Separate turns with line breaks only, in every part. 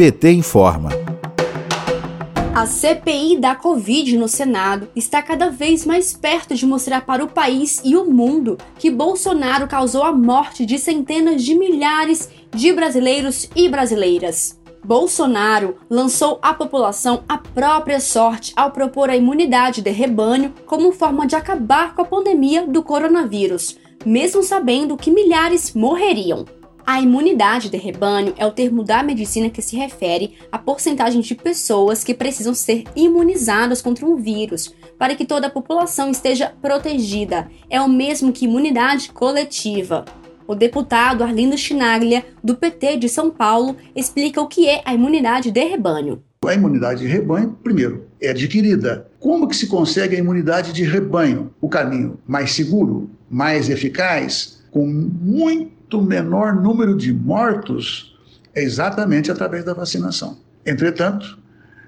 PT informa.
A CPI da Covid no Senado está cada vez mais perto de mostrar para o país e o mundo que Bolsonaro causou a morte de centenas de milhares de brasileiros e brasileiras. Bolsonaro lançou à população a própria sorte ao propor a imunidade de rebanho como forma de acabar com a pandemia do coronavírus, mesmo sabendo que milhares morreriam. A imunidade de rebanho é o termo da medicina que se refere à porcentagem de pessoas que precisam ser imunizadas contra um vírus para que toda a população esteja protegida. É o mesmo que imunidade coletiva. O deputado Arlindo Chinaglia, do PT de São Paulo, explica o que é a imunidade de rebanho.
A imunidade de rebanho, primeiro, é adquirida. Como que se consegue a imunidade de rebanho? O caminho mais seguro, mais eficaz, com muito menor número de mortos, é exatamente através da vacinação. Entretanto,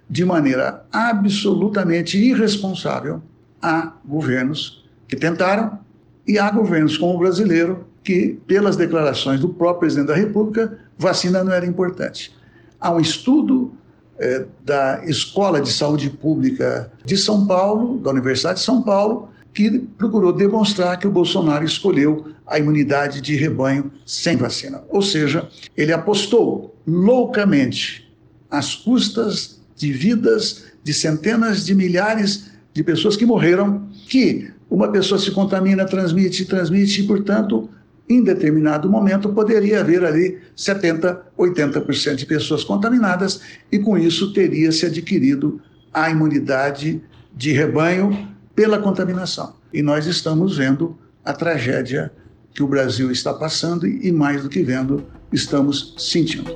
de maneira absolutamente irresponsável, há governos que tentaram e há governos como o brasileiro que, pelas declarações do próprio presidente da República, vacina não era importante. Há um estudo é, da Escola de Saúde Pública de São Paulo, da Universidade de São Paulo, que procurou demonstrar que o Bolsonaro escolheu a imunidade de rebanho sem vacina. Ou seja, ele apostou loucamente às custas de vidas de centenas de milhares de pessoas que morreram, que uma pessoa se contamina, transmite, transmite, e, portanto, em determinado momento poderia haver ali 70, 80% de pessoas contaminadas e com isso teria se adquirido a imunidade de rebanho pela contaminação. E nós estamos vendo a tragédia que o Brasil está passando e mais do que vendo, estamos sentindo.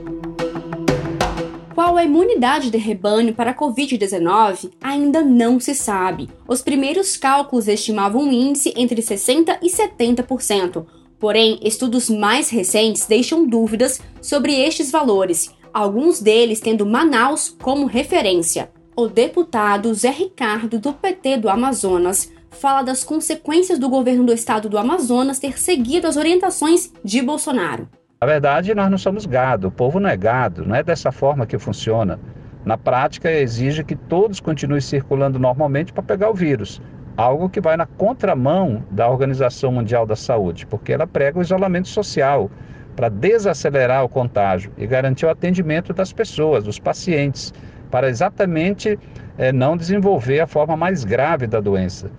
Qual a imunidade de rebanho para a Covid-19 ainda não se sabe. Os primeiros cálculos estimavam um índice entre 60% e 70%, Porém, estudos mais recentes deixam dúvidas sobre estes valores, alguns deles tendo Manaus como referência. O deputado Zé Ricardo, do PT do Amazonas, fala das consequências do governo do estado do Amazonas ter seguido as orientações de Bolsonaro.
Na verdade, nós não somos gado, o povo não é gado, não é dessa forma que funciona. Na prática, exige que todos continuem circulando normalmente para pegar o vírus algo que vai na contramão da Organização Mundial da Saúde, porque ela prega o isolamento social para desacelerar o contágio e garantir o atendimento das pessoas, dos pacientes, para exatamente é, não desenvolver a forma mais grave da doença.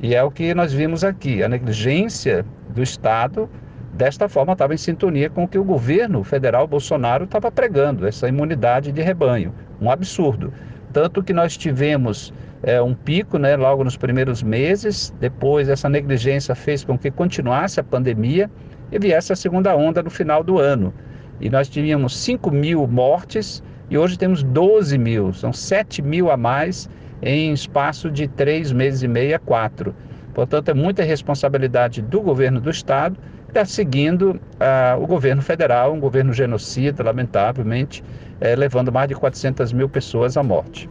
E é o que nós vimos aqui, a negligência do Estado, desta forma, estava em sintonia com o que o governo federal Bolsonaro estava pregando, essa imunidade de rebanho, um absurdo. Tanto que nós tivemos é, um pico né, logo nos primeiros meses, depois essa negligência fez com que continuasse a pandemia e viesse a segunda onda no final do ano. E nós tínhamos 5 mil mortes e hoje temos 12 mil, são 7 mil a mais em espaço de três meses e meio a quatro. Portanto, é muita responsabilidade do governo do Estado está seguindo ah, o governo federal, um governo genocida, lamentavelmente, eh, levando mais de 400 mil pessoas à morte.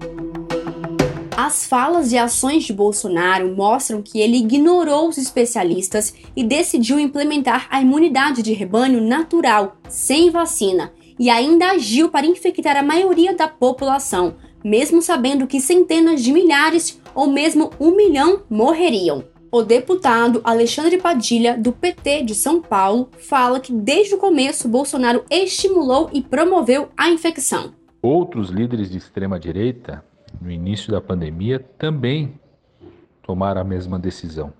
As falas e ações de Bolsonaro mostram que ele ignorou os especialistas e decidiu implementar a imunidade de rebanho natural, sem vacina, e ainda agiu para infectar a maioria da população, mesmo sabendo que centenas de milhares ou mesmo um milhão morreriam. O deputado Alexandre Padilha, do PT de São Paulo, fala que desde o começo Bolsonaro estimulou e promoveu a infecção.
Outros líderes de extrema-direita no início da pandemia também tomaram a mesma decisão,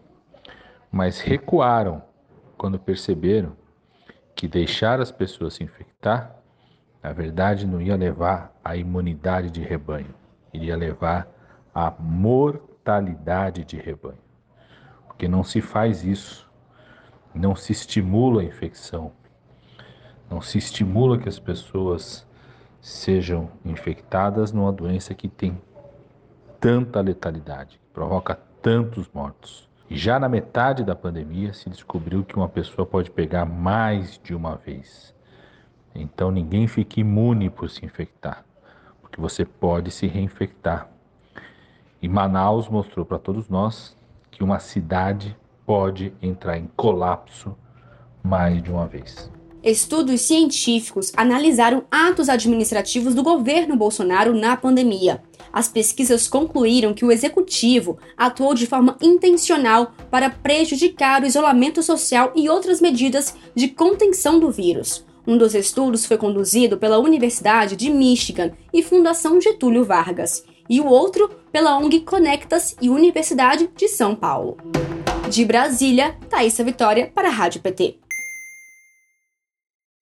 mas recuaram quando perceberam que deixar as pessoas se infectar, na verdade, não ia levar à imunidade de rebanho, iria levar à mortalidade de rebanho. Porque não se faz isso, não se estimula a infecção, não se estimula que as pessoas sejam infectadas numa doença que tem tanta letalidade, que provoca tantos mortos. E já na metade da pandemia se descobriu que uma pessoa pode pegar mais de uma vez. Então ninguém fica imune por se infectar, porque você pode se reinfectar. E Manaus mostrou para todos nós que uma cidade pode entrar em colapso mais de uma vez.
Estudos científicos analisaram atos administrativos do governo Bolsonaro na pandemia. As pesquisas concluíram que o executivo atuou de forma intencional para prejudicar o isolamento social e outras medidas de contenção do vírus. Um dos estudos foi conduzido pela Universidade de Michigan e Fundação Getúlio Vargas, e o outro pela ONG Conectas e Universidade de São Paulo. De Brasília, Thaisa Vitória para a Rádio PT.